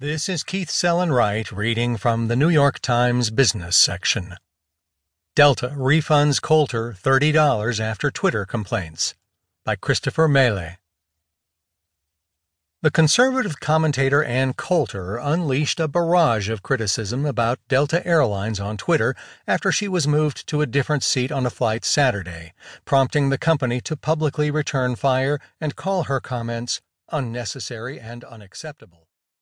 This is Keith Sellon-Wright reading from the New York Times business section. Delta refunds Coulter $30 after Twitter complaints by Christopher Mele. The conservative commentator Ann Coulter unleashed a barrage of criticism about Delta Airlines on Twitter after she was moved to a different seat on a flight Saturday, prompting the company to publicly return fire and call her comments unnecessary and unacceptable.